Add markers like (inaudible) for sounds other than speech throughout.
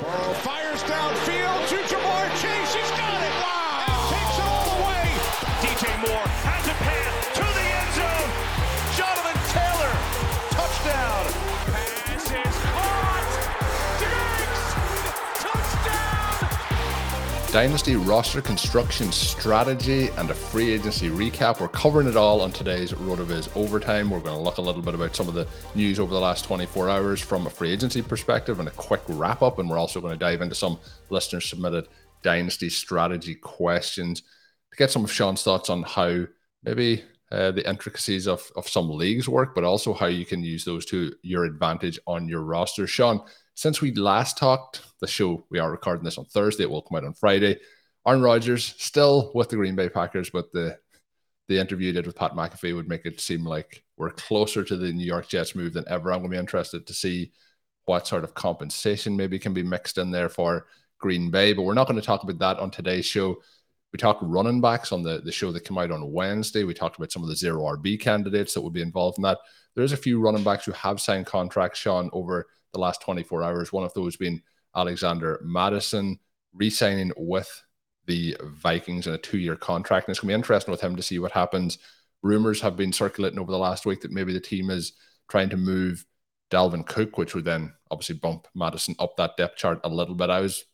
Burrow Dynasty roster construction strategy and a free agency recap. We're covering it all on today's RotoViz Overtime. We're going to look a little bit about some of the news over the last 24 hours from a free agency perspective and a quick wrap up. And we're also going to dive into some listener submitted Dynasty strategy questions to get some of Shawn's thoughts on how maybe uh, the intricacies of, of some leagues work, but also how you can use those to your advantage on your roster. Shawn, since we last talked, the show we are recording this on Thursday, it will come out on Friday. Aaron Rodgers still with the Green Bay Packers, but the the interview did with Pat McAfee would make it seem like we're closer to the New York Jets move than ever. I'm going to be interested to see what sort of compensation maybe can be mixed in there for Green Bay, but we're not going to talk about that on today's show. We talked running backs on the, the show that came out on Wednesday. We talked about some of the zero RB candidates that would be involved in that. There's a few running backs who have signed contracts, Shawn, over the last 24 hours. One of those being Alexander Mattison re signing with the Vikings in a two year contract. And it's going to be interesting with him to see what happens. Rumors have been circulating over the last week that maybe the team is trying to move Dalvin Cook, which would then obviously bump Mattison up that depth chart a little bit. I was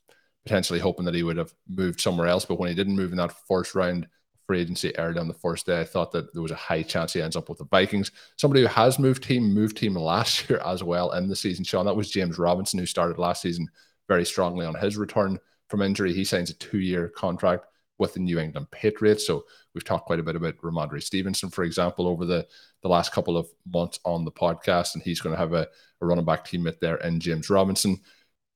potentially hoping that he would have moved somewhere else, but when he didn't move in that first round free agency early on the first day, I thought that there was a high chance he ends up with the Vikings. Somebody who has moved team, moved team last (laughs) year as well in the season, Shawn. That was James Robinson, who started last season very strongly on his return from injury. He signs a two year contract with the New England Patriots. So we've talked quite a bit about Rhamondre Stevenson, for example, over the, the last couple of months on the podcast, and he's going to have a, a running back teammate there in James Robinson.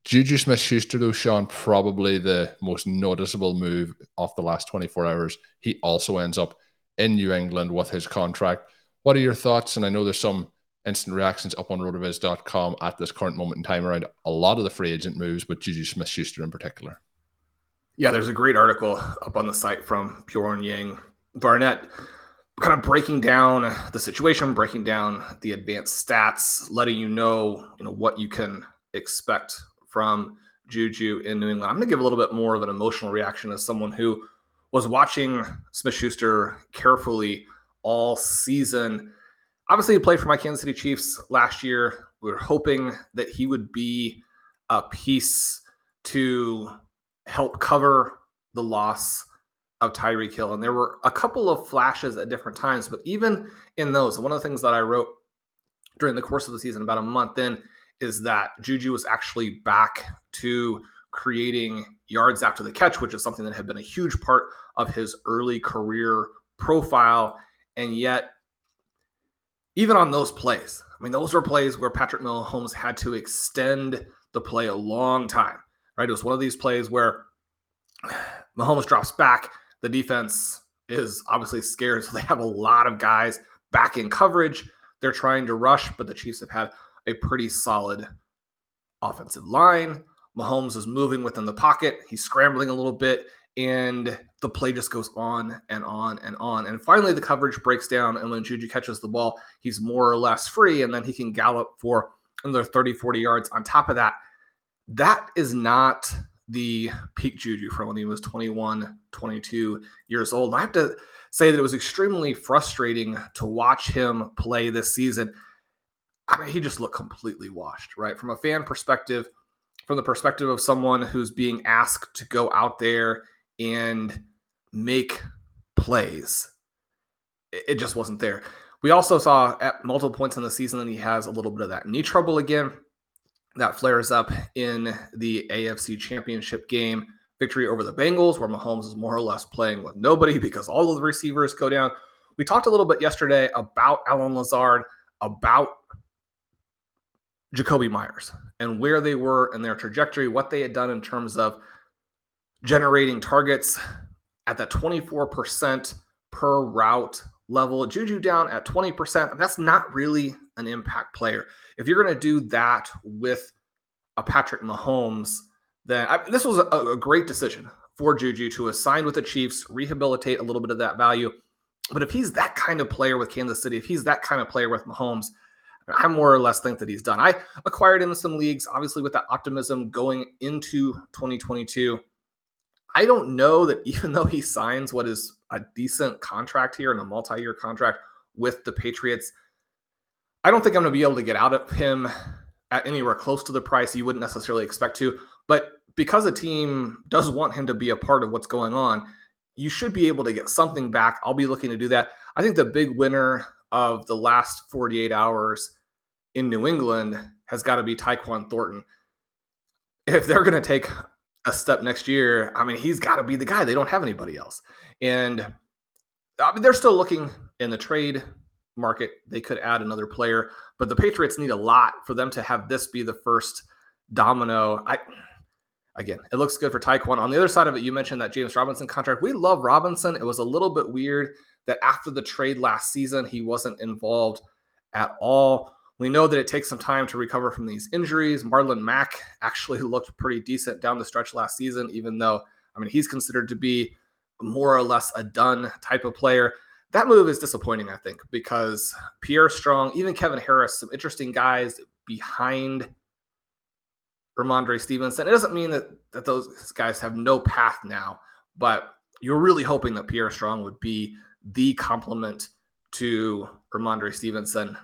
Juju Smith Schuster, though, Shawn, probably the most noticeable move of the last 24 hours. He also ends up in New England with his contract. What are your thoughts? And I know there's some instant reactions up on rotoviz.com at this current moment in time around a lot of the free agent moves, but Juju Smith Schuster in particular. Yeah, there's a great article up on the site from Bjorn Yang Barnett, kind of breaking down the situation, breaking down the advanced stats, letting you know, you know what you can expect from Juju in New England. I'm going to give a little bit more of an emotional reaction as someone who was watching Smith Schuster carefully all season. Obviously, he played for my Kansas City Chiefs last year. We were hoping that he would be a piece to help cover the loss of Tyreek Hill. And there were a couple of flashes at different times, but even in those, one of the things that I wrote during the course of the season, about a month in, is that Juju was actually back to creating yards after the catch, which is something that had been a huge part of his early career profile. And yet, even on those plays, I mean, those were plays where Patrick Mahomes had to extend the play a long time right? It was one of these plays where Mahomes drops back. The defense is obviously scared, so they have a lot of guys back in coverage. They're trying to rush, but the Chiefs have had a pretty solid offensive line. Mahomes is moving within the pocket. He's scrambling a little bit, and the play just goes on and on and on. And finally, the coverage breaks down. And when Juju catches the ball, he's more or less free, and then he can gallop for another 30, 40 yards on top of that that is not the peak Juju from when he was 21, 22 years old. I have to say that it was extremely frustrating to watch him play this season. I mean, he just looked completely washed, right? From a fan perspective, from the perspective of someone who's being asked to go out there and make plays. It just wasn't there. We also saw at multiple points in the season that he has a little bit of that knee trouble again. That flares up in the AFC Championship game victory over the Bengals, where Mahomes is more or less playing with nobody because all of the receivers go down. We talked a little bit yesterday about Allen Lazard, about Jakobi Meyers, and where they were in their trajectory, what they had done in terms of generating targets at that 24% per route level. Juju down at 20%. That's not really an impact player. If you're going to do that with a Patrick Mahomes, then I, this was a, a great decision for Juju to assign with the Chiefs, rehabilitate a little bit of that value. But if he's that kind of player with Kansas City, if he's that kind of player with Mahomes, I more or less think that he's done. I acquired him in some leagues, obviously with that optimism going into 2022. I don't know that even though he signs what is a decent contract here and a multi-year contract with the Patriots, I don't think I'm going to be able to get out of him at anywhere close to the price you wouldn't necessarily expect to. But because a team does want him to be a part of what's going on, you should be able to get something back. I'll be looking to do that. I think the big winner of the last 48 hours in New England has got to be Tyquan Thornton. If they're going to take a step next year, I mean, he's got to be the guy. They don't have anybody else. And I mean, they're still looking in the trade market. They could add another player, but the Patriots need a lot for them to have this be the first domino. I again, it looks good for Tyquan. On the other side of it, you mentioned that James Robinson contract. We love Robinson. It was a little bit weird that after the trade last season, he wasn't involved at all. We know that it takes some time to recover from these injuries. Marlon Mack actually (laughs) looked pretty decent down the stretch last season, even though, I mean, he's considered to be more or less a done type of player. That move is disappointing, I think, because Pierre Strong, even Kevin Harris, some interesting guys behind Rhamondre Stevenson. It doesn't mean that that those guys have no path now, but you're really hoping that Pierre Strong would be the complement to Rhamondre Stevenson.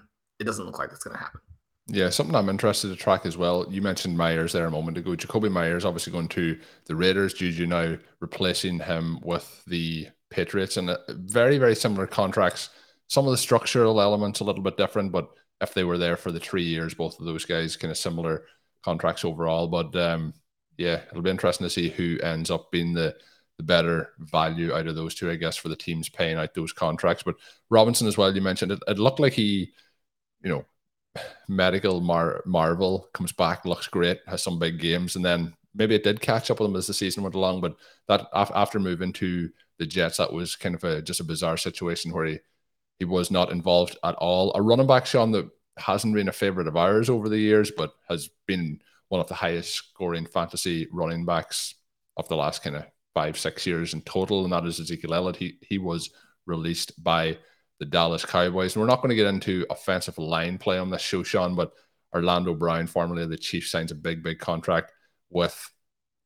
It doesn't look like that's going to happen. Yeah, something I'm interested to track as well. You mentioned Meyers there a moment ago. Jakobi Meyers obviously going to the Raiders. Juju now replacing him with the Patriots and very, very similar contracts. Some of the structural elements a little bit different, but if they were there for the three years, both of those guys kind of similar contracts overall. But um, yeah, it'll be interesting to see who ends up being the the better value out of those two, I guess, for the teams paying out those contracts. But Robinson as well, you mentioned it. It looked like he, you know, medical Mar- Marvel comes back, looks great, has some big games, and then maybe it did catch up with him as the season went along. But that after moving to the Jets, that was kind of a just a bizarre situation where he he was not involved at all. A running back, Shawn, that hasn't been a favorite of ours over the years, but has been one of the highest scoring fantasy running backs of the last kind of five, six years in total, and that is Ezekiel Elliott. He he was released by the Dallas Cowboys. And we're not going to get into offensive line play on this show, Shawn, but Orlando Brown, formerly the Chiefs, signs a big, big contract with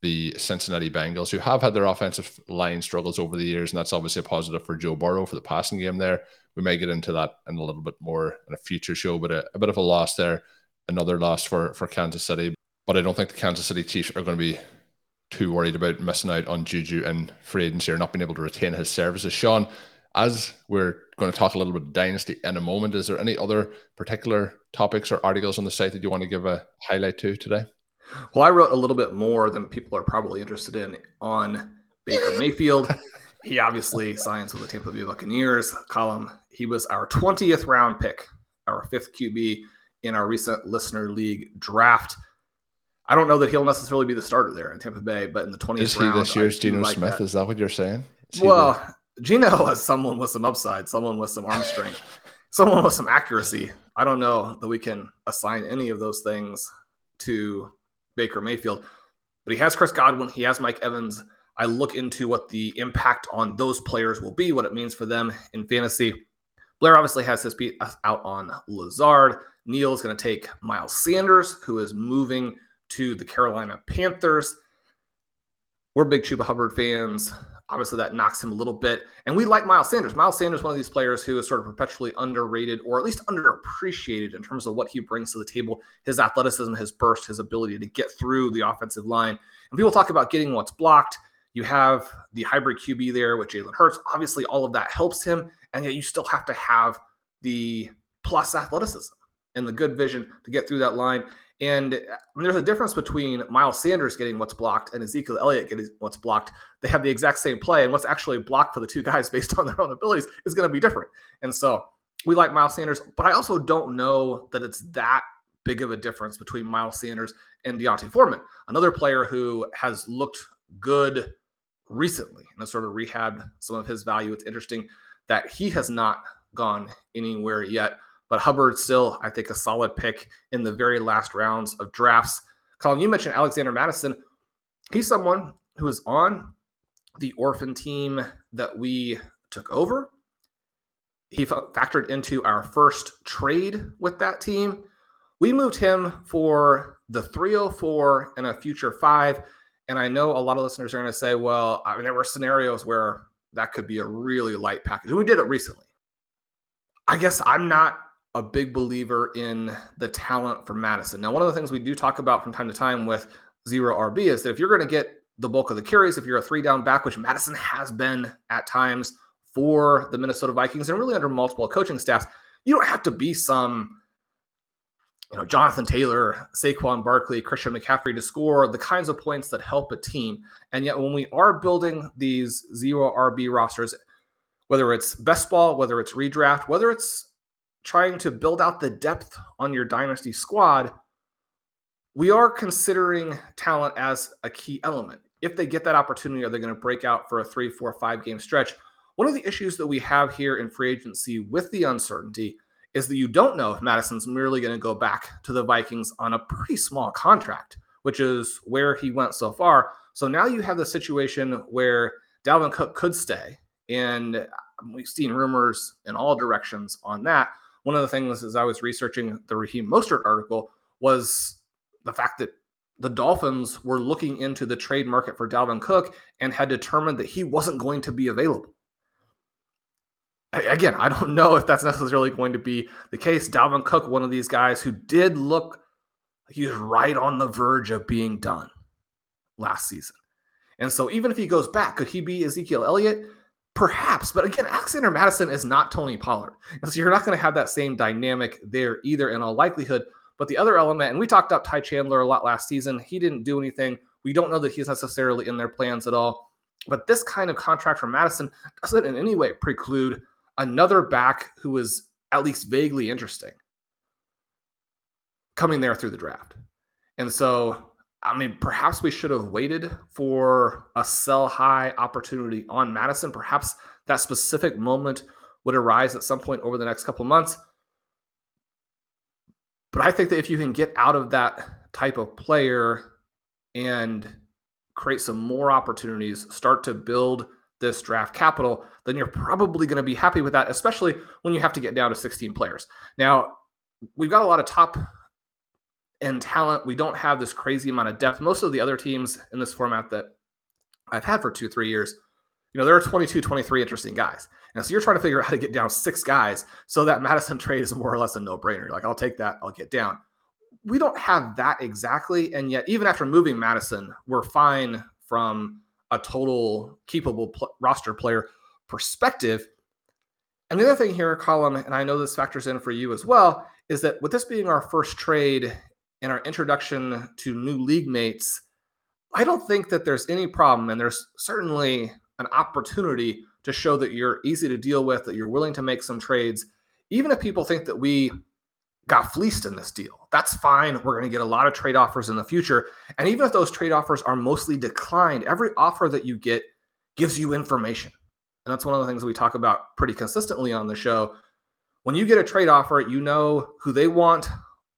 the Cincinnati Bengals, who have had their offensive line struggles over the years, and that's obviously a positive for Joe Burrow for the passing game there. We may get into that in a little bit more in a future show, but a, a bit of a loss there, another loss for for Kansas City. But I don't think the Kansas City Chiefs are going to be too worried about missing out on Juju and free or not being able to retain his services. Shawn, as we're going to talk a little bit of dynasty in a moment, is there any other particular topics or articles on the site that you want to give a highlight to today? Well, I wrote a little bit more than people are probably interested in on Baker Mayfield. he obviously signs with the Tampa Bay Buccaneers Colm. He was our 20th round pick, our fifth QB in our recent listener league draft. I don't know that he'll necessarily be the starter there in Tampa Bay, but in the 20th is he round, this year's Geno like Smith? That. Is that what you're saying? Well, Geno (laughs) has someone with some upside, someone with some arm strength, someone with some accuracy. I don't know that we can assign any of those things to Baker Mayfield, but he has Chris Godwin, he has Mike Evans. I look into what the impact on those players will be, what it means for them in fantasy. Blair obviously has his beat out on Lazard. Neil is going to take Miles Sanders, who is moving to the Carolina Panthers. We're big Chuba Hubbard fans. Obviously that knocks him a little bit. And we like Miles Sanders. Miles Sanders, one of these players who is sort of perpetually underrated or at least underappreciated in terms of what he brings to the table, his athleticism, his burst, his ability to get through the offensive line. And people talk about getting what's blocked. You have the hybrid QB there with Jalen Hurts. Obviously, all of that helps him, and yet you still have to have the plus athleticism and the good vision to get through that line. And uh, I mean, there's a difference between Miles Sanders getting what's blocked and Ezekiel Elliott getting what's blocked. They have the exact same play, and what's actually blocked for the two guys (laughs) based on their own abilities is going to be different. And so we like Miles Sanders, but I also don't know that it's that big of a difference between Miles Sanders and D'Onta Foreman, another player who has looked good recently and has sort of rehabbed some of his value. It's interesting that he has not gone anywhere yet. But Hubbard still, I think, a solid pick in the very last rounds of drafts. Colm, you mentioned Alexander Mattison. He's someone who is on the orphan team that we took over. He factored into our first trade with that team. We moved him for the 304 and a future five. And I know a lot of listeners are going to say, well, I mean, there were scenarios where that could be a really light package. We did it recently. I guess I'm not a big believer in the talent for Mattison. Now, one of the things we do talk about from time to time with zero RB is that if you're going to get the bulk of the carries, if you're a three down back, which Mattison has been at times for the Minnesota Vikings and really under multiple coaching staffs, you don't have to be some, you know, Jonathan Taylor, Saquon Barkley, Christian McCaffrey to score the kinds of points that help a team. And yet, when we are building these zero RB rosters, whether it's best ball, whether it's redraft, whether it's trying to build out the depth on your dynasty squad, we are considering talent as a key element. If they get that opportunity, are they going to break out for a three, four, five game stretch? One of the issues that we have here in free agency with the uncertainty is that you don't know if Mattison's merely going to go back to the Vikings on a pretty small contract, which is where he went so far. So now you have the situation where Dalvin Cook could stay. And we've seen rumors in all directions on that one of the things as I was researching the Raheem Mostert article was the fact that the Dolphins were looking into the trade market for Dalvin Cook and had determined that he wasn't going to be available. Again, I don't know if that's necessarily going to be the case. Dalvin Cook, one of these guys who did look like he was right on the verge of being done last season. And so even if he goes back, could he be Ezekiel Elliott? Perhaps, but again, Alexander Mattison is not Tony Pollard. And so you're not going to have that same dynamic there either in all likelihood. But the other element, and we talked about Ty Chandler a lot last season, he didn't do anything. We don't know that he's necessarily in their plans at all. But this kind of contract for Mattison doesn't in any way preclude another back who is at least vaguely interesting coming there through the draft. And so I mean, perhaps we should have waited for a sell high opportunity on Mattison. Perhaps that specific moment would arise at some point over the next couple months. But I think that if you can get out of that type of player and create some more opportunities, start to build this draft capital, then you're probably going to be happy with that, especially when you have to get down to 16 players. Now, we've got a lot of top and talent. We don't have this crazy amount of depth. Most of the other teams in this format that I've had for two, three years, you know, there are 22, 23 interesting guys. And so you're trying to figure out how to get down six guys so that Mattison trade is more or less a no brainer. Like, I'll take that, I'll get down. We don't have that exactly. And yet, even after moving Mattison, we're fine from a total keepable pl- roster player perspective. And the other thing here, Colm, and I know this factors in for you as well, is that with this being our first trade in our introduction to new league mates, I don't think that there's any problem. And there's certainly an opportunity to show that you're easy to deal with, that you're willing to make some trades. Even if people think that we got fleeced in this deal, that's fine. We're going to get a lot of trade offers in the future. And even if those trade offers are mostly declined, every offer that you get gives you information. And that's one of the things we talk about pretty consistently on the show. When you get a trade offer, you know who they want,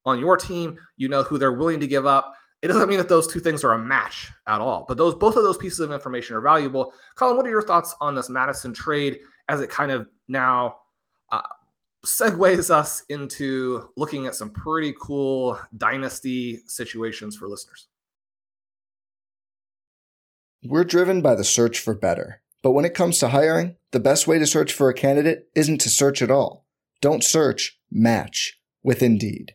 on your team, you know who they're willing to give up. It doesn't mean that those two things are a match at all, but those both of those pieces of information are valuable. Colm, what are your thoughts on this Mattison trade as it kind of now uh, segues us into looking at some pretty cool dynasty situations for listeners? We're driven by the search for better. But when it comes to hiring, the best way to search for a candidate isn't to search at all. Don't search, match with Indeed.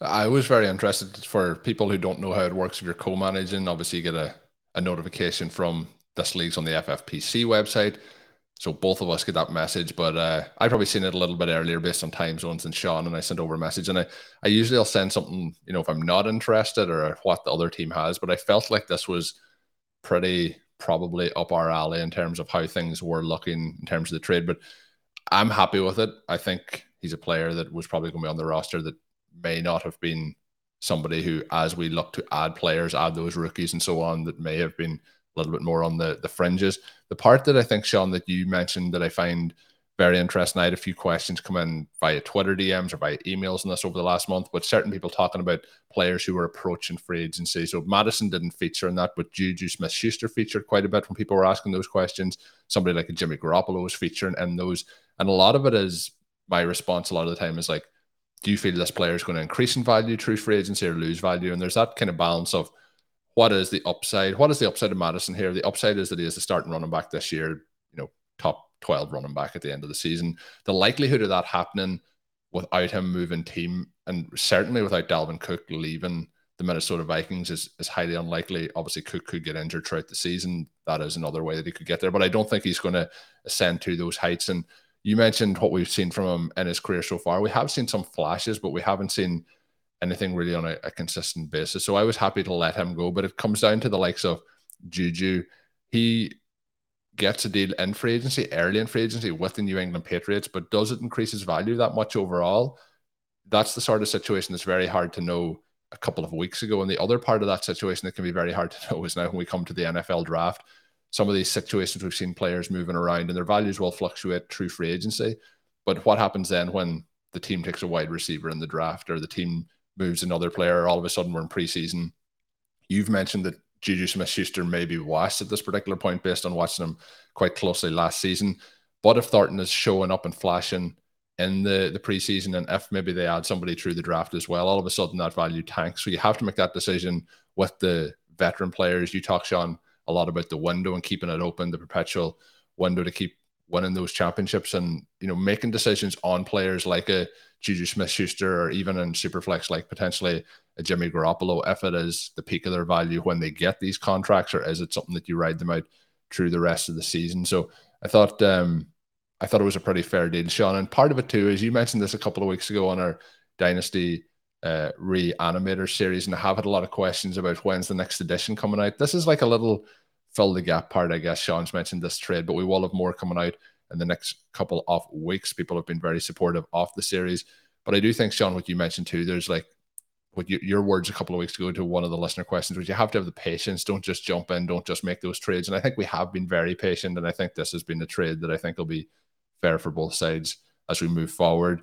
I was very interested for people who don't know how it works if you're co-managing. Obviously, you get a, a notification from this league's on the FFPC website. So both of us get that message, but uh, I probably seen it a little bit earlier based on time zones and Shawn, and I sent over a message. And I, I usually I'll send something, you know, if I'm not interested or what the other team has, but I felt like this was pretty probably up our alley in terms of how things were looking in terms of the trade. But I'm happy with it. I think he's a player that was probably going to be on the roster that may not have been somebody who, as we look to add players, add those rookies and so on, that may have been a little bit more on the the fringes. The part that I think, Shawn, that you mentioned that I find very interesting. I had a few questions come in via Twitter DMs or by emails on this over the last month, but certain people talking about players who were approaching free agency. So Mattison didn't feature in that, but Juju Smith Schuster featured quite a bit when people were asking those questions. Somebody like Jimmy Garoppolo was featuring in those. And a lot of it is my response a lot of the time is like, do you feel this player is going to increase in value through free agency or lose value? And there's that kind of balance of what is the upside? What is the upside of Mattison here? The upside is that he is the starting running back this year, you know, top 12 running back at the end of the season. The likelihood of that happening without him moving team and certainly without Dalvin Cook leaving the Minnesota Vikings is, is highly unlikely. Obviously, Cook could get injured throughout the season. That is another way that he could get there, but I don't think he's going to ascend to those heights. And you mentioned what we've seen from him in his career so far. We have seen some flashes, but we haven't seen anything really on a, a, consistent basis. So I was happy to let him go. But it comes down to the likes of Juju. He gets a deal in free agency, early in free agency with the New England Patriots, but does it increase his value that much overall? That's the sort of situation that's very hard to know a couple of weeks ago. And the other part of that situation that can be very hard to (laughs) know is now when we come to the NFL draft some of these situations we've seen players moving around and their values will fluctuate through free agency. But what happens then when the team takes a wide receiver in the draft or the team moves another player, all of a sudden we're in preseason? You've mentioned that Juju Smith Schuster may be washed at this particular point based on watching him quite closely last season. But if Thornton is showing up and flashing in the, the preseason, and if maybe they add somebody through the draft as well, all of a sudden that value tanks. So you have to make that decision with the veteran players. You talk, Shawn, a lot about the window and keeping it open, the perpetual window to keep winning those championships and you know making decisions on players like a Juju Smith Schuster or even in Superflex like potentially a Jimmy Garoppolo if it is the peak of their value when they get these contracts or is it something that you ride them out through the rest of the season. So I thought um I thought it was a pretty fair deal, Shawn. And part of it too is you mentioned this a couple of weeks ago on our Dynasty uh, reanimator series, and I have had a lot of questions about when's the next edition coming out. This is like a little fill the gap part, I guess. Shawn's mentioned this trade, but we will have more coming out in the next couple of weeks. People have been very supportive of the series, but I do think Shawn, what you mentioned too, there's like what you, your words a couple of weeks ago to one of the listener questions, which you have to have the patience. Don't just jump in. Don't just make those trades. And I think we have been very patient, and I think this has been a trade that I think will be fair for both sides as we move forward.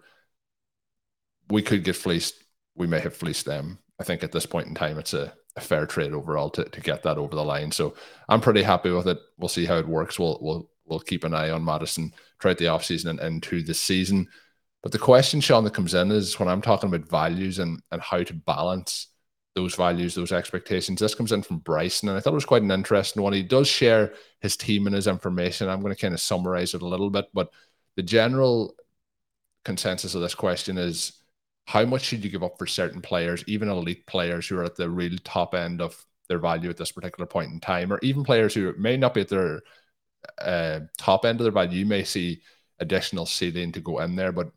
We could get fleeced we may have fleeced them. I think at this point in time, it's a, a fair trade overall to, to get that over the line. So I'm pretty happy with it. We'll see how it works. We'll we'll we'll keep an eye on Mattison throughout the offseason and into the season. But the question, Shawn, that comes in is when I'm talking about values and, and how to balance those values, those expectations. This comes in from Bryson, and I thought it was quite an interesting one. He does share his team and his information. I'm going to kind of summarize it a little bit, but the general consensus of this question is how much should you give up for certain players, even elite players who are at the real top end of their value at this particular point in time, or even players who may not be at their uh, top end of their value? You may see additional ceiling to go in there, but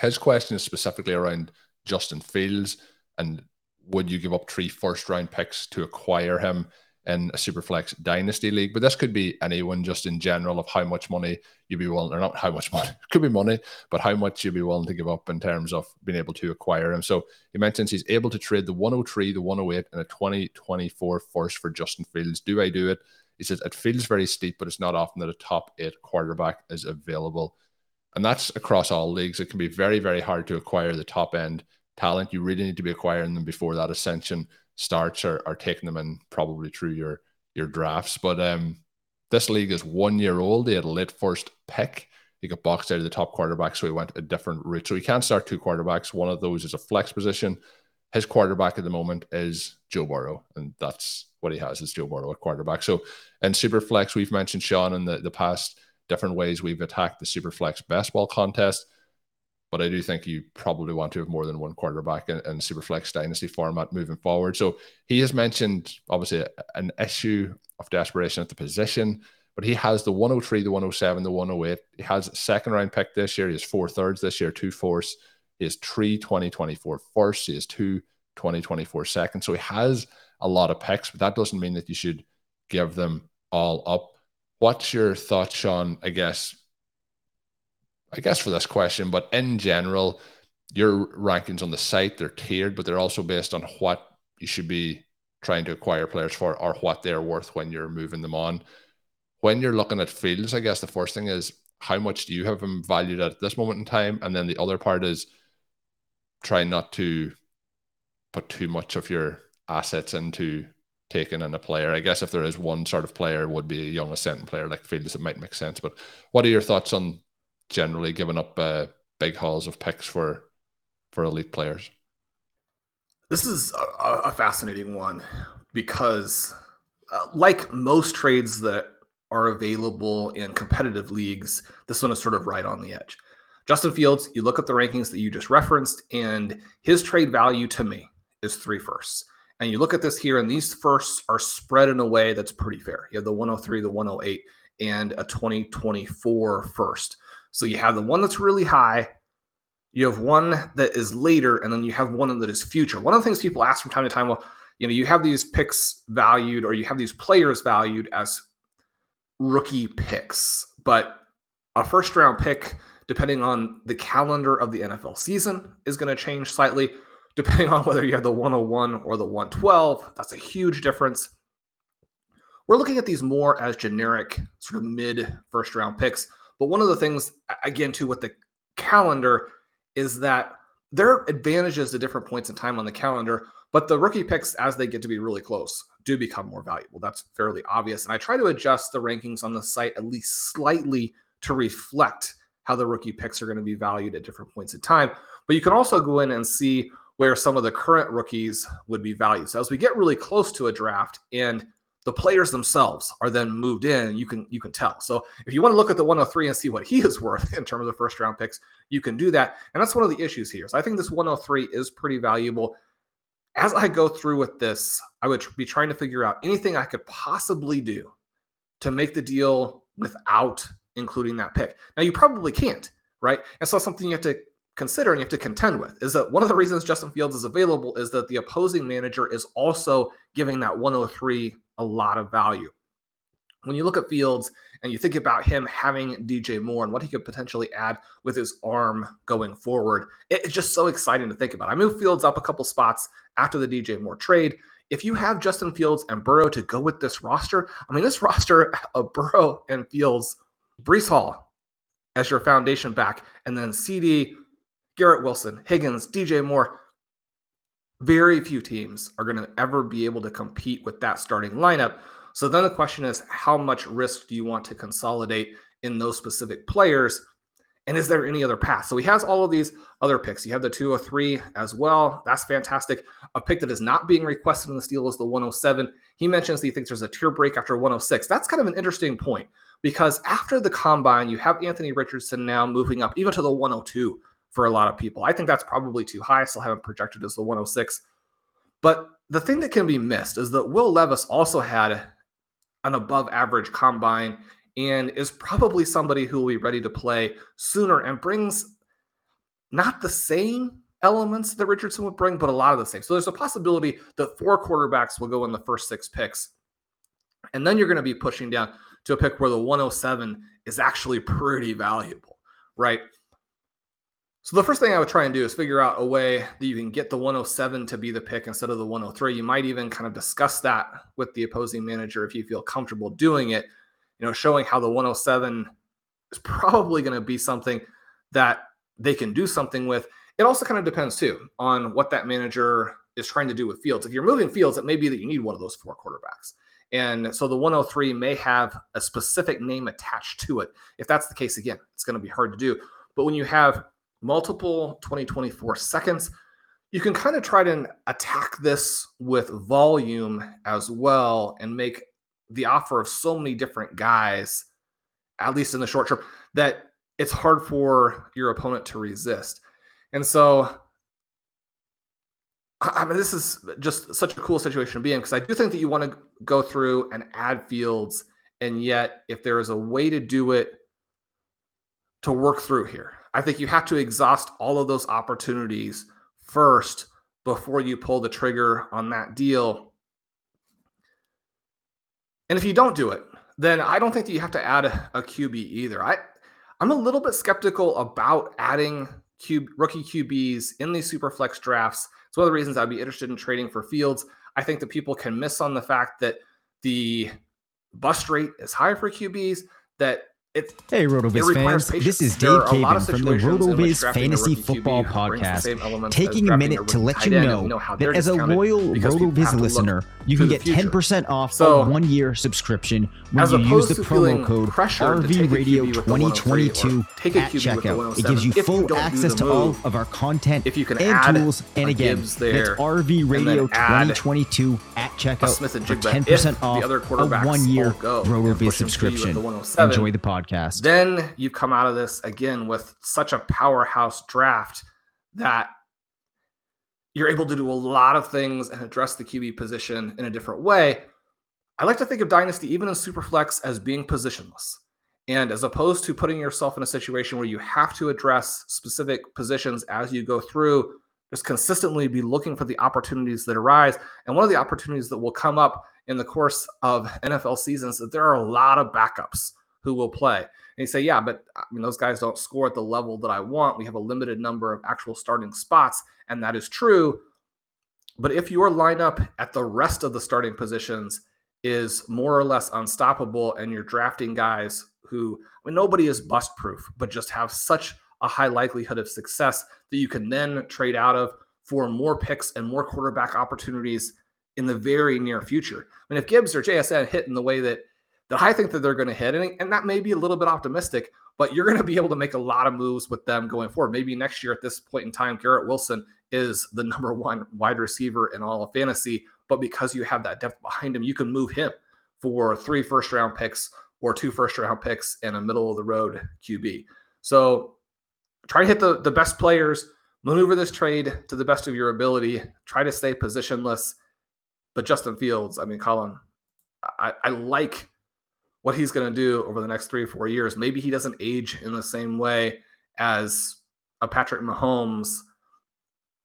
his question is specifically around Justin Fields. And would you give up three first round picks to acquire him in a Superflex Dynasty League? But this could be anyone just in general of how much money you'd be willing, or not how much money, (laughs) could be money, but how much you'd be willing to give up in terms of being able to acquire him. So he mentions he's able to trade the 103, the 108, and a 2024 first for Justin Fields. Do I do it? He says it feels very steep, but it's not often that a top eight quarterback is available. And that's across all leagues. It can be very, very hard to acquire the top end talent. You really need to be acquiring them before that ascension starts are, or taking them in probably through your your drafts. But um, this league is one year old. They had a late first pick. He got boxed out of the top quarterback, so he went a different route. So he can't start two quarterbacks. One of those is a flex position. His quarterback at the moment is Joe Burrow, and that's what he has is Joe Burrow at quarterback. So in super flex, we've mentioned Sean in the, the past different ways we've attacked the super flex best ball contest but I do think you probably want to have more than one quarterback in, in Superflex Dynasty format moving forward. So he has mentioned obviously an issue of desperation at the position, but he has the 103, the 107, the 108. He has second round pick this year. He has four thirds this year, two fourths. He has three 2024 firsts. He has two 2024 seconds. So he has a lot of picks, but that doesn't mean that you should give them all up. What's your thoughts, Shawn? I guess I guess for this question, but in general, your rankings on the site they're tiered, but they're also based on what you should be trying to acquire players for or what they're worth when you're moving them on. When you're looking at fields, I guess the first thing is how much do you have them valued at this moment in time? And then the other part is try not to put too much of your assets into taking in a player. I guess if there is one sort of player would be a young ascendant player like Fields, it might make sense. But what are your thoughts on generally giving up uh, big hauls of picks for for elite players. This is a, a fascinating one because, uh, like most trades that are available in competitive leagues, this one is sort of right on the edge. Justin Fields, you look at the rankings that you just referenced, and his trade value to me is three firsts. And you look at this here, and these firsts are spread in a way that's pretty fair. You have the 103, the 108, and a 2024 first. So you have the one that's really high, you have one that is later, and then you have one that is future. One of the things people ask from time to time, well, you know, you have these picks valued or you have these players valued as rookie picks, but a first round pick, depending on the calendar of the NFL season, is going to change slightly. Depending on whether you have the 101 or the 112, that's a huge difference. We're looking at these more as generic, sort of mid first round picks. But one of the things, again, too, with the calendar is that there are advantages to different points in time on the calendar, but the rookie picks, as they get to be really close, do become more valuable. That's fairly obvious. And I try to adjust the rankings on the site at least slightly to reflect how the rookie picks are going to be valued at different points in time. But you can also go in and see where some of the current rookies would be valued. So as we get really close to a draft and the players themselves are then moved in you can you can tell. So if you want to look at the 103 and see what he is (laughs) worth in terms of first round picks you can do that. And that's one of the issues here. So i think this 103 is pretty valuable. As i go through with this i would be trying to figure out anything i could possibly do to make the deal without including that pick. Now you probably can't right? And so something you have to consider and you have to contend with is that one of the reasons Justin Fields is available is that the opposing manager is also giving that 103 a lot of value. When you look at Fields and you think about him having DJ Moore and what he could potentially add with his arm going forward, it's just so exciting to think about. I moved Fields up a couple spots after the DJ Moore trade. If you have Justin Fields and Burrow to go with this roster, I mean, this (laughs) roster of Burrow and Fields, Breece Hall as your foundation back, and then CeeDee, Garrett Wilson, Higgins, DJ Moore, very few teams are going to ever be able to compete with that starting lineup. So then the question is, how much risk do you want to consolidate in those specific players? And is there any other path? So he has all of these other picks. You have the 203 as well. That's fantastic. A pick that is not being requested in the steal is the 107. He mentions that he thinks there's a tier break after 106. That's kind of an interesting point because after the combine, you have Anthony Richardson now moving up even to the 102 for a lot of people. I think that's probably too high. I still haven't projected as the 106. But the thing that can be missed is that Will Levis also had an above average combine and is probably somebody who will be ready to play sooner and brings not the same elements that Richardson would bring, but a lot of the same. So there's a possibility that four quarterbacks will go in the first six picks. And then you're going to be pushing down to a pick where the 107 is actually pretty valuable, right? So the first thing I would try and do is figure out a way that you can get the 107 to be the pick instead of the 103. You might even kind of discuss that with the opposing manager if you feel comfortable doing it, you know, showing how the 107 is probably going to be something that they can do something with. It also kind of depends too on what that manager is trying to do with Fields. If you're moving Fields, it may be that you need one of those four quarterbacks. And so the 103 may have a specific name attached to it. If that's the case, again, it's going to be hard to do. But when you have multiple 2024 seconds. You can kind of try to attack this with volume as well and make the offer of so many different guys, at least in the short term, that it's hard for your opponent to resist. And so, I mean, this is just such a cool situation to be in because I do think that you want to go through and add fields. And yet, if there is a way to do it to work through here, I think you have to exhaust all of those opportunities first before you pull the trigger on that deal. And if you don't do it, then I don't think that you have to add a QB either. I I'm a little bit skeptical about adding rookie QBs in these super flex drafts. It's one of the reasons I'd be interested in trading for Fields. I think that people can miss on the fact that the bust rate is high for QBs, that it's, hey, RotoViz fans. Patience. This is Dave Caban from the RotoViz Fantasy Football Podcast, taking a minute to let you know, know that as a loyal RotoViz listener, you can get 10% off so, a one year subscription when you use the promo code RVRadio2022 at checkout. It gives you full access to all of our content if you can and tools. And again, it's RVRadio2022 at checkout for 10% off a one year RotoViz subscription. Enjoy the podcast podcast. Then you come out of this again with such a powerhouse draft that you're able to do a lot of things and address the QB position in a different way. I like to think of Dynasty, even in Superflex, as being positionless. And as opposed to putting yourself in a situation where you have to address specific positions as you go through, just consistently be looking for the opportunities that arise. And one of the opportunities that will come up in the course of NFL seasons is that there are a lot of backups who will play. And you say, yeah, but I mean, those guys don't score at the level that I want. We have a limited number of actual starting spots, and that is true. But if your lineup at the rest of the starting positions is more or less unstoppable, and you're drafting guys who I mean, nobody is bust proof, but just have such a high likelihood of success that you can then trade out of for more picks and more quarterback opportunities in the very near future. I mean, if Gibbs or JSN hit in the way that that I think that they're going to hit. And, and that may be a little bit optimistic, but you're going to be able to make a lot of moves with them going forward. Maybe next year at this point in time, Garrett Wilson is the (laughs) number one wide receiver in all of fantasy. But because you have that depth behind him, you can move him for three first round picks or two first round picks and a middle of the road QB. So try to hit the, the best players, maneuver this trade to the best of your ability, try to stay positionless. But Justin Fields, I mean, Colm, I, I like what he's going to do over the next three or four years. Maybe he doesn't age in the same way as a Patrick Mahomes.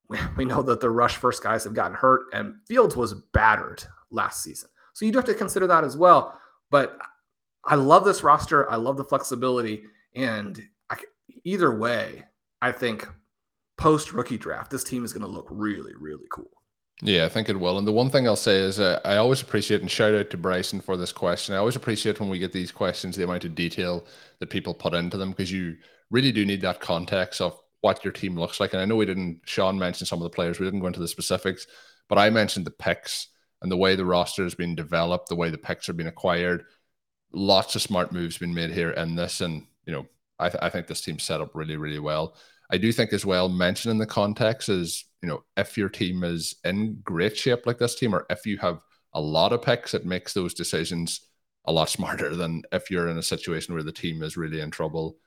(laughs) We know that the rush first guys have gotten hurt, and Fields was battered last season. So you do have to consider that as well. But I love this roster. I love the flexibility. And I, either way, I think post rookie draft, this team is going to look really, really cool. Yeah, I think it will. And the one thing I'll say is uh, I always appreciate and shout out to Bryson for this question. I always appreciate when we get these questions, the amount of detail that people put into them, because you really do need that context of what your team looks like. And I know we didn't, Shawn mentioned some of the players, we didn't go into the specifics, but I mentioned the picks and the way the roster has been developed, the way the picks are being acquired. Lots of smart moves been made here in this. And, you know, I, th- I think this team's set up really, really well. I do think as well, mentioning the context is, you know, if your team is in great shape like this team, or if you have a lot of picks, it makes those decisions a lot (laughs) smarter than if you're in a situation where the team is really in trouble.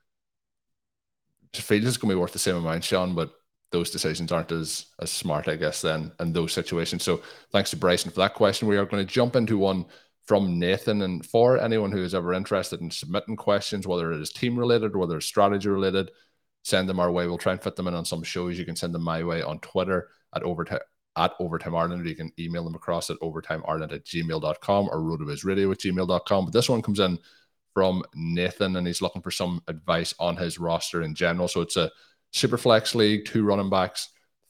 It feels it's going to be worth the same amount, Shawn, but those decisions aren't as as smart, I guess, then in those situations. So thanks to Bryson for that question. We are going to jump into one from Nathan. And for anyone who is ever interested in submitting questions, whether it is team related, whether it's strategy related, send them our way. We'll try and fit them in on some shows. You can send them my way on Twitter at overtime at overtime Ireland, or you can email them across at overtimeireland at gmail.com or rotovizradio at gmail.com. But this one comes in from Nathan and he's looking for some advice on his roster in general. So it's a super flex league, two running backs,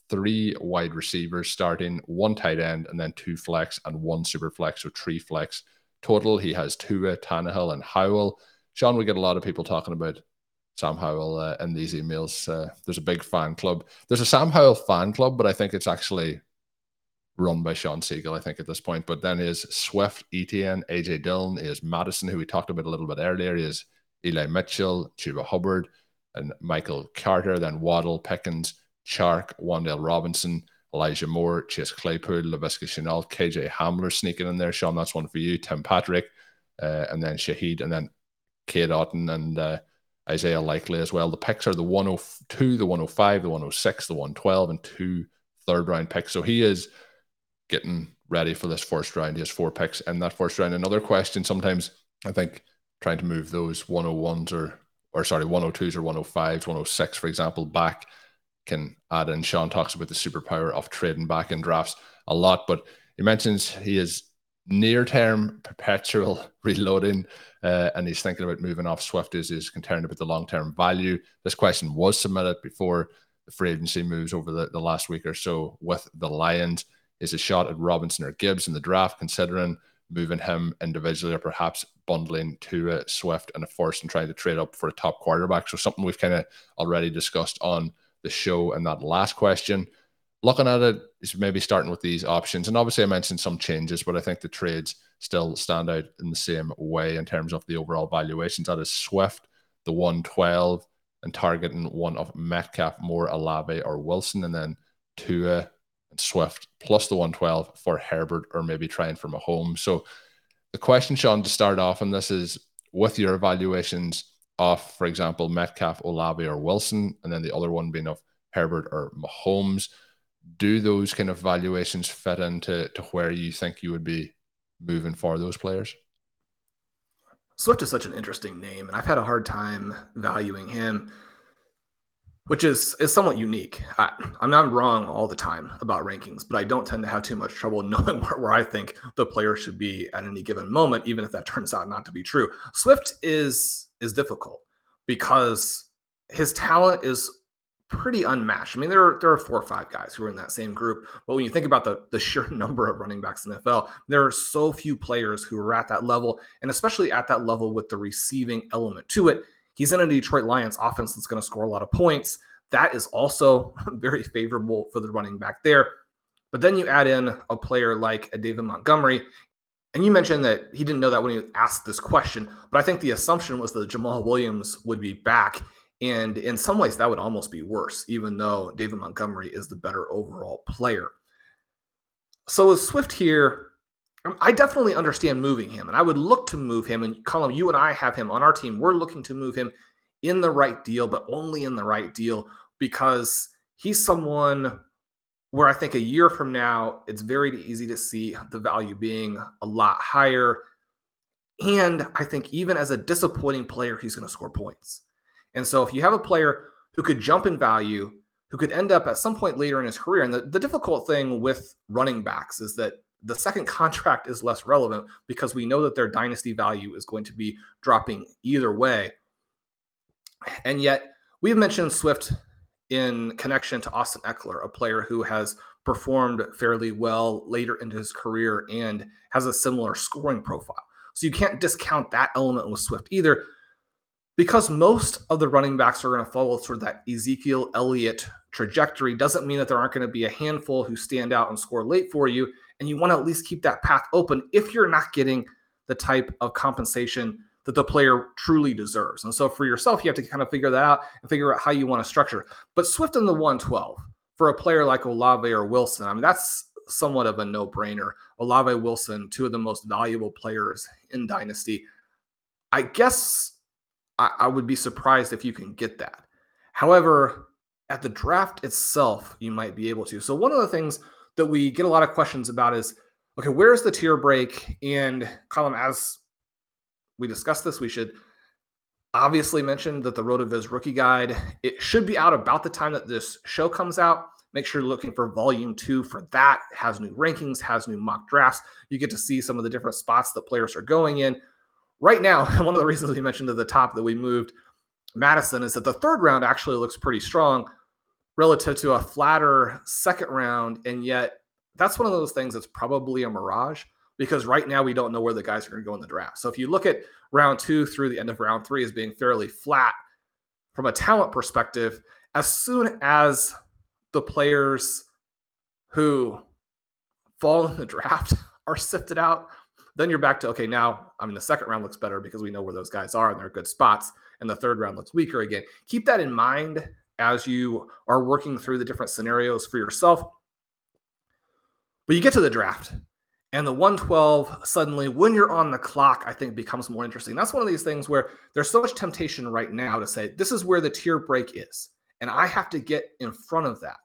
three wide receivers starting, one tight end, and then two flex and one super flex, so three flex total. He has Tua, Tannehill, and Howell. Shawn, we get a lot of people talking about Sam Howell uh, in these emails. Uh, there's a big fan club. There's a Sam Howell fan club, but I think it's actually run by Shawn Siegele, I think, at this point. But then is Swift, Etienne, AJ Dillon, is Mattison, who we talked about a little bit earlier, is Eli Mitchell, Chuba Hubbard, and Michael Carter, then Waddle, Pickens, Chark, Wan'Dale Robinson, Elijah Moore, Chase Claypool, Laviska Shenault, KJ Hamler sneaking in there. Shawn, that's one for you. Tim Patrick, uh, and then Shaheed, and then Cade Otton and uh, Isaiah Likely as well. The picks are the 102, the 105, the 106, the 112, and two third round picks. So he is getting ready for this first round. He has four picks in that first round. Another question sometimes I think trying to move those 101s or or sorry, 102s or 105s, 106, for example, back can add in. Shawn talks about the superpower of trading back in drafts a lot, but he mentions he is near term perpetual (laughs) reloading uh, and he's thinking about moving off Swift is he's concerned about the long term value. This question was submitted before the free agency moves over the, the last week or so with the Lions is a shot at Robinson or Gibbs in the draft, considering moving him individually or perhaps bundling to a Swift and a first and trying to trade up for a top quarterback. So something we've kind of already discussed on the show and that last question. Looking at it is maybe starting with these options. And obviously I mentioned some changes, but I think the trades still stand out in the same way in terms of the overall valuations. That is Swift, the 112, and targeting one of Metcalf, Moore, Olave, or Wilson, and then Tua and Swift plus the 112 for Herbert or maybe trying for Mahomes. So the question, Shawn, to start off on this is with your evaluations of, for example, Metcalf, Olave, or Wilson, and then the other one being of Herbert or Mahomes. Do those kind of valuations fit into to where you think you would be moving for those players? Swift is such an interesting name, and I've had a hard time valuing him which is is somewhat unique. I, am not wrong all the time about rankings, but I don't tend to have too much trouble (laughs) knowing where, where, I think the player should be at any given moment, even if that turns out not to be true. Swift is is difficult because his talent is pretty unmatched. I mean, there are there are four or five guys who are in that same group, but when you think about the the sheer (laughs) number of running backs in the NFL, there are so few players who are at that level, and especially at that level with the receiving element to it He's in a Detroit Lions offense that's going to score a lot of points. That is also (laughs) very favorable for the running back there. But then you add in a player like a David Montgomery, and you mentioned that he didn't know that when he asked this question, but I think the assumption was that Jamal Williams would be back. And in some ways, that would almost be worse, even though David Montgomery is the better overall player. So with Swift here, um, I definitely understand moving him, and I would look to move him. And Colm, you and I have him on our team. We're looking to move him in the right deal, but only in the right deal because he's someone where I think a year from now, it's very easy to see the value being a lot higher. And I think even as a disappointing player, he's going to score points. And so if you have a player who could jump in value, who could end up at some point later in his career, and the, the difficult thing with running backs is that the second (laughs) contract is less relevant because we know that their dynasty value is going to be dropping either way. And yet, we've mentioned Swift in connection to Austin Ekeler, a player who has performed fairly well later into his career and has a similar scoring profile. So you can't discount that element with Swift either, because most of the running backs are going to follow sort of that Ezekiel Elliott trajectory. Doesn't mean that there aren't going to be a handful who stand out and score late for you and you want to at least keep that path open if you're not getting the type of compensation that the player truly deserves. And so for yourself, you have to kind of figure that out and figure out how you want to structure. But Swift in the 112 for a player like Olave or Wilson, I mean, that's somewhat of a no brainer. Olave Wilson, two of the most valuable players in Dynasty. I guess I, I would be surprised if you can get that. However, at the draft itself, you might be able to. So, one of the things that we get a lot of questions about is okay, where's the tier break? And Colm, as we discussed this, we should obviously mentioned that the RotoViz rookie guide, it should be out about the time that this show comes out. Make sure you're looking for volume two for that. It has new rankings, has new mock drafts. You get to see some of the different spots that players are going in. Right now, (laughs) one of the reasons we mentioned at the top that we moved Mattison is that the third round actually looks pretty strong relative to a flatter second round. And yet, that's one of those things that's probably a mirage because right now we don't know where the guys are going to go in the draft. So if you look at round two through the end of round three as being fairly flat from a talent perspective, as soon as the players who fall in the (laughs) draft are sifted out, then you're back to okay. Now, I mean, the second round looks better because we know where those guys are and they're good spots, and the third round looks weaker again. Keep that in mind as you are working through the different scenarios for yourself. But you get to the draft, and the 112 suddenly, when you're on the clock, I think becomes more interesting. That's one of these things where there's so much temptation right now to say, this is where the tier break is. And I have to get in front of that,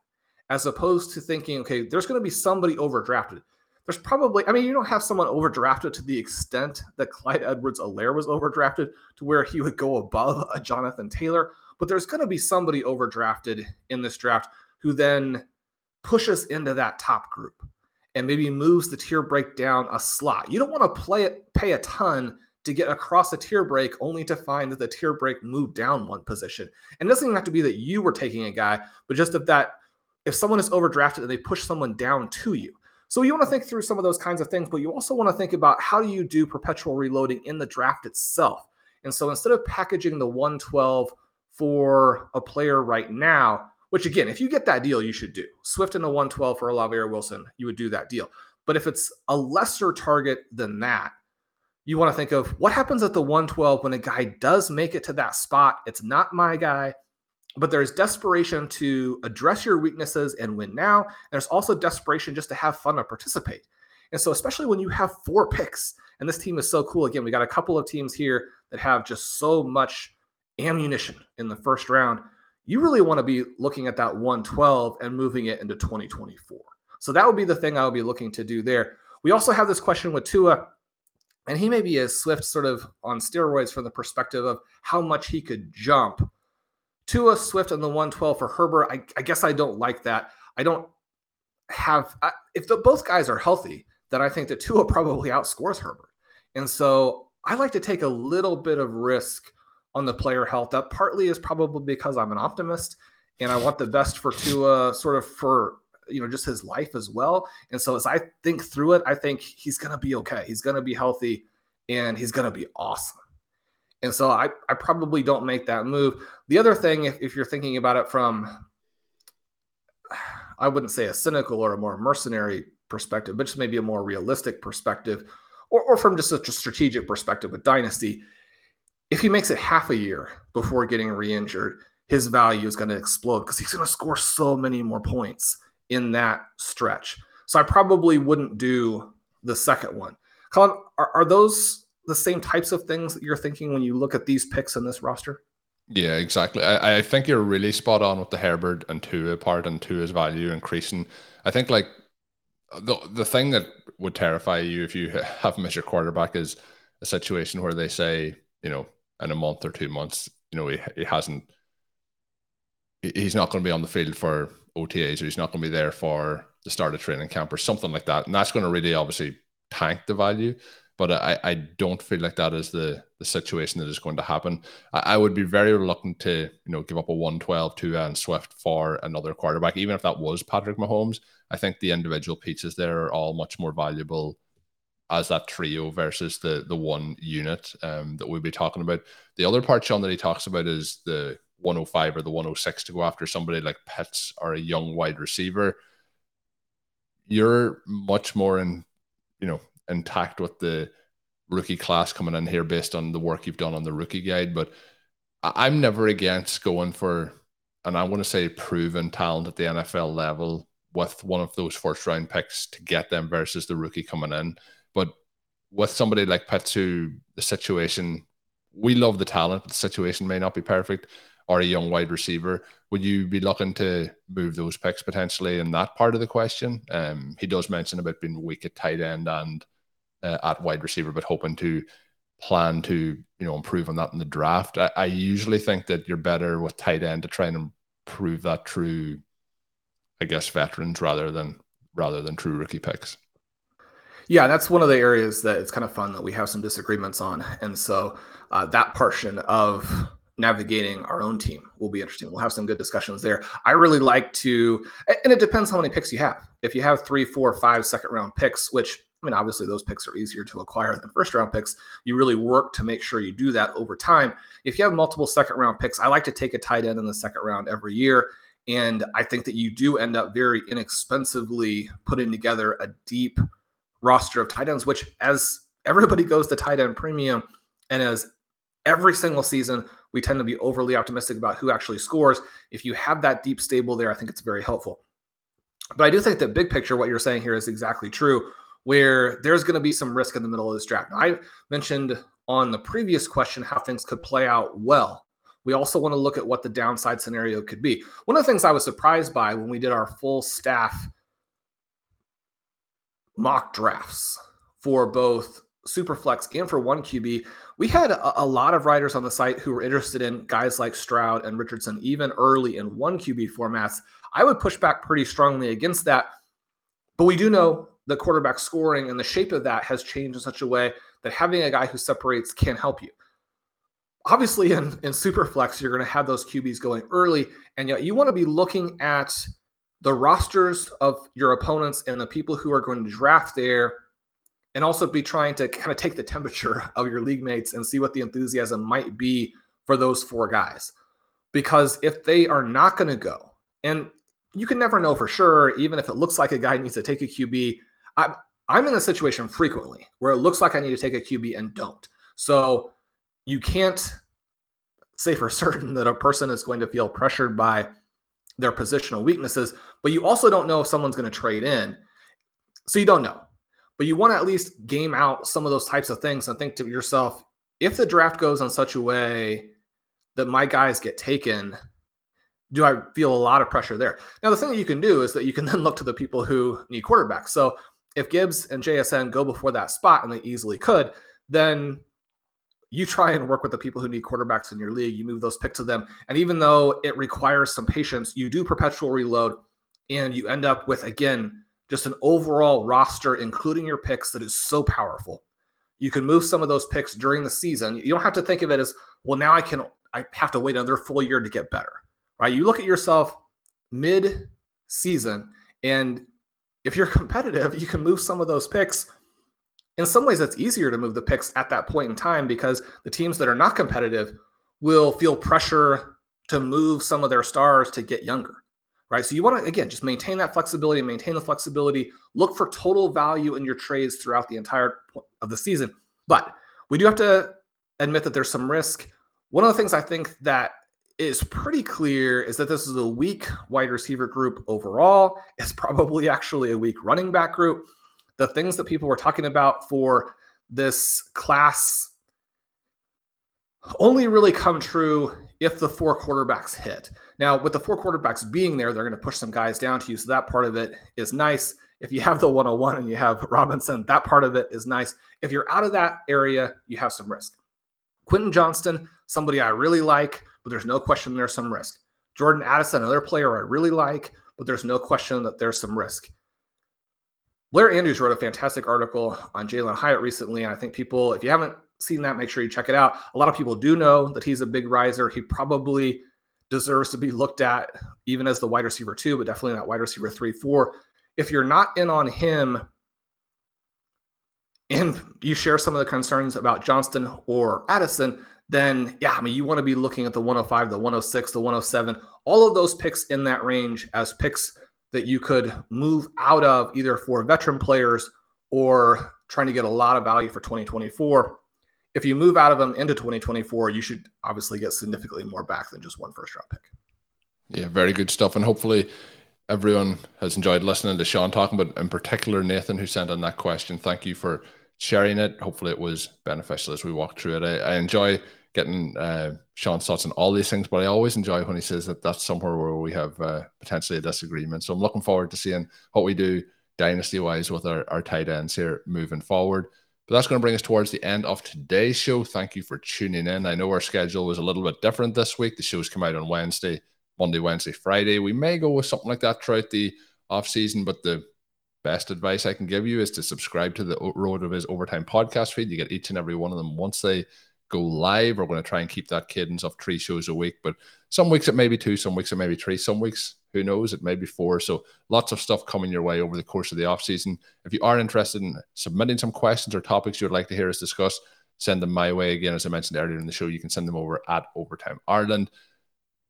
as opposed to thinking, okay, there's going to be somebody overdrafted. There's probably, I mean, you don't have someone overdrafted to the extent that Clyde Edwards Helaire was overdrafted to where he would go above a Jonathan Taylor, but there's going to be somebody overdrafted in this draft who then pushes into that top group and maybe moves the tier break down a slot. You don't want to play it, pay a ton to get across a tier break only to find that the tier break moved down one position. And it doesn't even have to be that you were taking a guy, but just if that if someone is overdrafted and they push someone down to you. So you want to think through some of those kinds of things, but you also want to think about how do you do perpetual reloading in the draft itself. And so instead of packaging the 112 for a player right now, which again, if you get that deal, you should do. Swift in the 112 for Olavier Wilson, you would do that deal. But if it's a lesser target than that, you want to think of what happens at the 112 when a guy does make it to that spot. It's not my guy, but there's desperation to address your weaknesses and win now. And there's also desperation just to have fun to participate. And so, especially when you have four picks, and this team is so cool. Again, we got a couple of teams here that have just so much ammunition in the first round you really want to be looking at that 112 and moving it into 2024. So that would be the thing I would be looking to do there. We also have this question with Tua, and he may be a Swift sort of on steroids from the perspective of how much he could jump. Tua Swift on the 112 for Herbert. I, I guess I don't like that. I don't have I, if the, both guys are healthy, then I think that Tua (laughs) probably outscores Herbert. And so I like to take a little bit of risk on the player health. That partly is probably because I'm an optimist and I want the best for Tua sort of for you know just his life as well. And so as I think through it, I think he's gonna be okay. He's gonna be healthy and he's gonna be awesome. And so I, I probably don't make that move. The other thing, if, if you're thinking about it from (sighs) I wouldn't say a cynical or a more mercenary perspective, but just maybe a more realistic perspective, or, or from just a strategic perspective with Dynasty, if he makes it half a year before getting re-injured, his value is going to explode because he's going to score so many more points in that stretch. So I probably wouldn't do the second one. Colm, are, are those the same types of things that you're thinking when you look at these picks in this roster? Yeah, exactly. I, I think you're really spot on with the Herbert and Tua part and Tua's value increasing. I think like the the thing that would terrify you if you (laughs) have missed your quarterback is a situation where they say, you know, in a month or two months, you know, he, he hasn't, he's not going to be on the field for OTAs or he's not going to be there for the start of training camp or something like that. And that's going to really obviously tank the value. But I, I don't feel like that is the, the situation that is going to happen. I, I would be very reluctant to, you know, give up a 112 to and Swift for another quarterback, even if that was Patrick Mahomes. I think the individual pieces there are all much more valuable as that trio versus the the one unit um, that we'll be talking about. The other part, Shawn, that he talks about is the 105 or the 106 to go after somebody like Pitts or a young wide receiver. You're much more in, you know, intact with the rookie class coming in here based on the work you've done on the rookie guide. But I'm never against going for, and I want to say proven talent at the NFL level with one of those first round picks to get them versus the rookie coming in. But with somebody like Petsu, the situation, we love the talent, but the situation may not be perfect, or a young wide receiver. Would you be looking to move those picks potentially in that part of the question? Um, he does mention about being weak at tight end and uh, at wide receiver, but hoping to plan to you know improve on that in the draft. I, I usually think that you're better with tight end to try and improve that true, I guess, veterans rather than rather than true rookie picks. Yeah, that's one of the areas that it's kind of fun that we have some disagreements on, and so uh, that portion of navigating our own team will be interesting. We'll have some good discussions there. I really like to, and it depends how many picks you have. If you have three, four, five second round picks, which I mean, obviously those picks are easier to acquire than first round picks. You really work to make sure you do that over time. If you have multiple second round picks, I like to take a tight end in the second round every year. And I think that you do end up very inexpensively putting together a deep roster of tight ends, which as everybody goes to tight end premium and as every single season we tend to be overly optimistic about who actually scores. If you have that deep stable there, I think it's very helpful. But I do think that big picture, what you're saying here is exactly true, where there's going to be some risk in the middle of this draft. I mentioned on the previous question how things could play out well. We also want to look at what the downside scenario could be. One of the things I was surprised by when we did our full staff mock drafts for both Superflex and for one QB, we had a, a, lot of writers on the site who were interested in guys like Stroud and Richardson, even early in one QB formats. I would push back pretty strongly against that. But we do know the quarterback scoring and the shape of that has changed in such a way that having a guy who separates can help you. Obviously, in, in Superflex, you're going to have those QBs going early, and yet you want to be looking at the rosters of your opponents and the people who are going to draft there and also be trying to kind of take the temperature (laughs) of your league mates and see what the enthusiasm might be for those four guys. Because if they are not going to go, and you can never know for sure, even if it looks like a guy needs to take a QB. I, I'm in a situation frequently where it looks like I need to take a QB and don't. So you can't say for (laughs) certain that a person is going to feel pressured by their positional weaknesses, but you also don't know if someone's going to trade in. So you don't know but you want to at least game out some of those types of things and think to yourself, if the draft goes in such a way that my guys get taken, do I feel a lot of pressure there? Now, the thing that you can do is that you can (laughs) then look to the people who need quarterbacks. So if Gibbs and JSN go before that spot, and they easily could, then you try and work with the people who need quarterbacks in your league. You move those picks to them. And even though it requires some patience, you do perpetual reload and you end up with, again, just an overall roster, including your picks, that is so powerful. You can move some of those picks during the season. You don't have to think of it as, well, now I can I have to wait another full year to get better. Right? You look at yourself mid season, and if you're (laughs) competitive, you can move some of those picks. In some ways, it's easier to move the picks at that point in time because the teams that are not competitive will feel pressure to move some of their stars to get younger right? So you want to, again, just maintain that flexibility, maintain the flexibility, look for total value in your trades throughout the entire of the season. But we do have to admit that there's some risk. One of the things I think that is pretty clear is that this is a weak wide receiver group overall. It's probably actually a weak running back group. The things that people were talking about for this class only really come true if the four quarterbacks hit. Now, with the four quarterbacks being there, they're going to push some guys down to you. So that part of it is nice. If you have the 101 and you have Robinson, that part of it is nice. If you're out of that area, you have some risk. Quentin Johnston, somebody I really like, but there's no question there's some risk. Jordan Addison, another player I really like, but there's no question that there's some risk. Blair Andrews wrote a fantastic article on Jalin Hyatt recently, and I think people, if you haven't seen that, make sure you check it out. A lot of people do know that he's a big riser. He probably deserves to be looked at even as the wide receiver two, but definitely not wide receiver three, four. If you're not in on him and you share some of the concerns about Johnston or Addison, then yeah, I mean, you want to be looking at the 105, the 106, the 107, all of those picks in that range as picks that you could move out of either for veteran players or trying to get a lot of value for 2024 if you move out of them into 2024, you should obviously get significantly more back than just one first round pick. Yeah, very good stuff. And hopefully everyone has enjoyed listening to Shawn talking, but in particular, Nathan, who sent in that question. Thank you for sharing it. Hopefully it was beneficial as we walk through it. I, I enjoy getting uh, Shawn's thoughts on all these things, but I always enjoy when he says that that's somewhere where we have uh, potentially a disagreement. So I'm looking forward to seeing what we do dynasty wise with our, our tight ends here moving forward. But that's going to bring us towards the end of today's show. Thank you for tuning in. I know our schedule was a little bit different this week. The shows come out on Wednesday, Monday, Wednesday, Friday. We may go with something like that throughout the off season, but the best advice I can give you is to subscribe to the RotoViz Overtime podcast feed. You get each and every one of them once they go live. We're going to try and keep that cadence of three shows a week, but some weeks it may be two, some weeks it may be three, some weeks who knows it may be four. So lots of stuff coming your way over the course of the off season. If you are interested in submitting some questions or topics you would like to hear us discuss, send them my way. Again, as I mentioned earlier in the show, you can send them over at Overtime Ireland.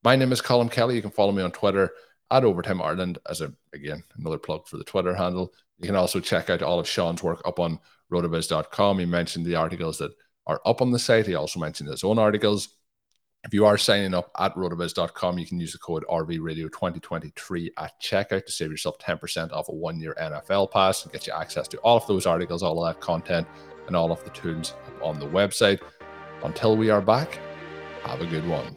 My name is Colm Kelly. You can follow me on Twitter at Overtime Ireland as a again another plug for the Twitter handle. You can also check out all of Shawn's work up on rotoviz.com. He mentioned the articles that are up on the site. He also mentioned his own articles. If you are signing up at rotoviz.com, you can use the code RVRadio2023 at checkout to save yourself 10% off a one year NFL pass and get you access to all of those articles, all of that content, and all of the tools on the website. Until we are back, have a good one.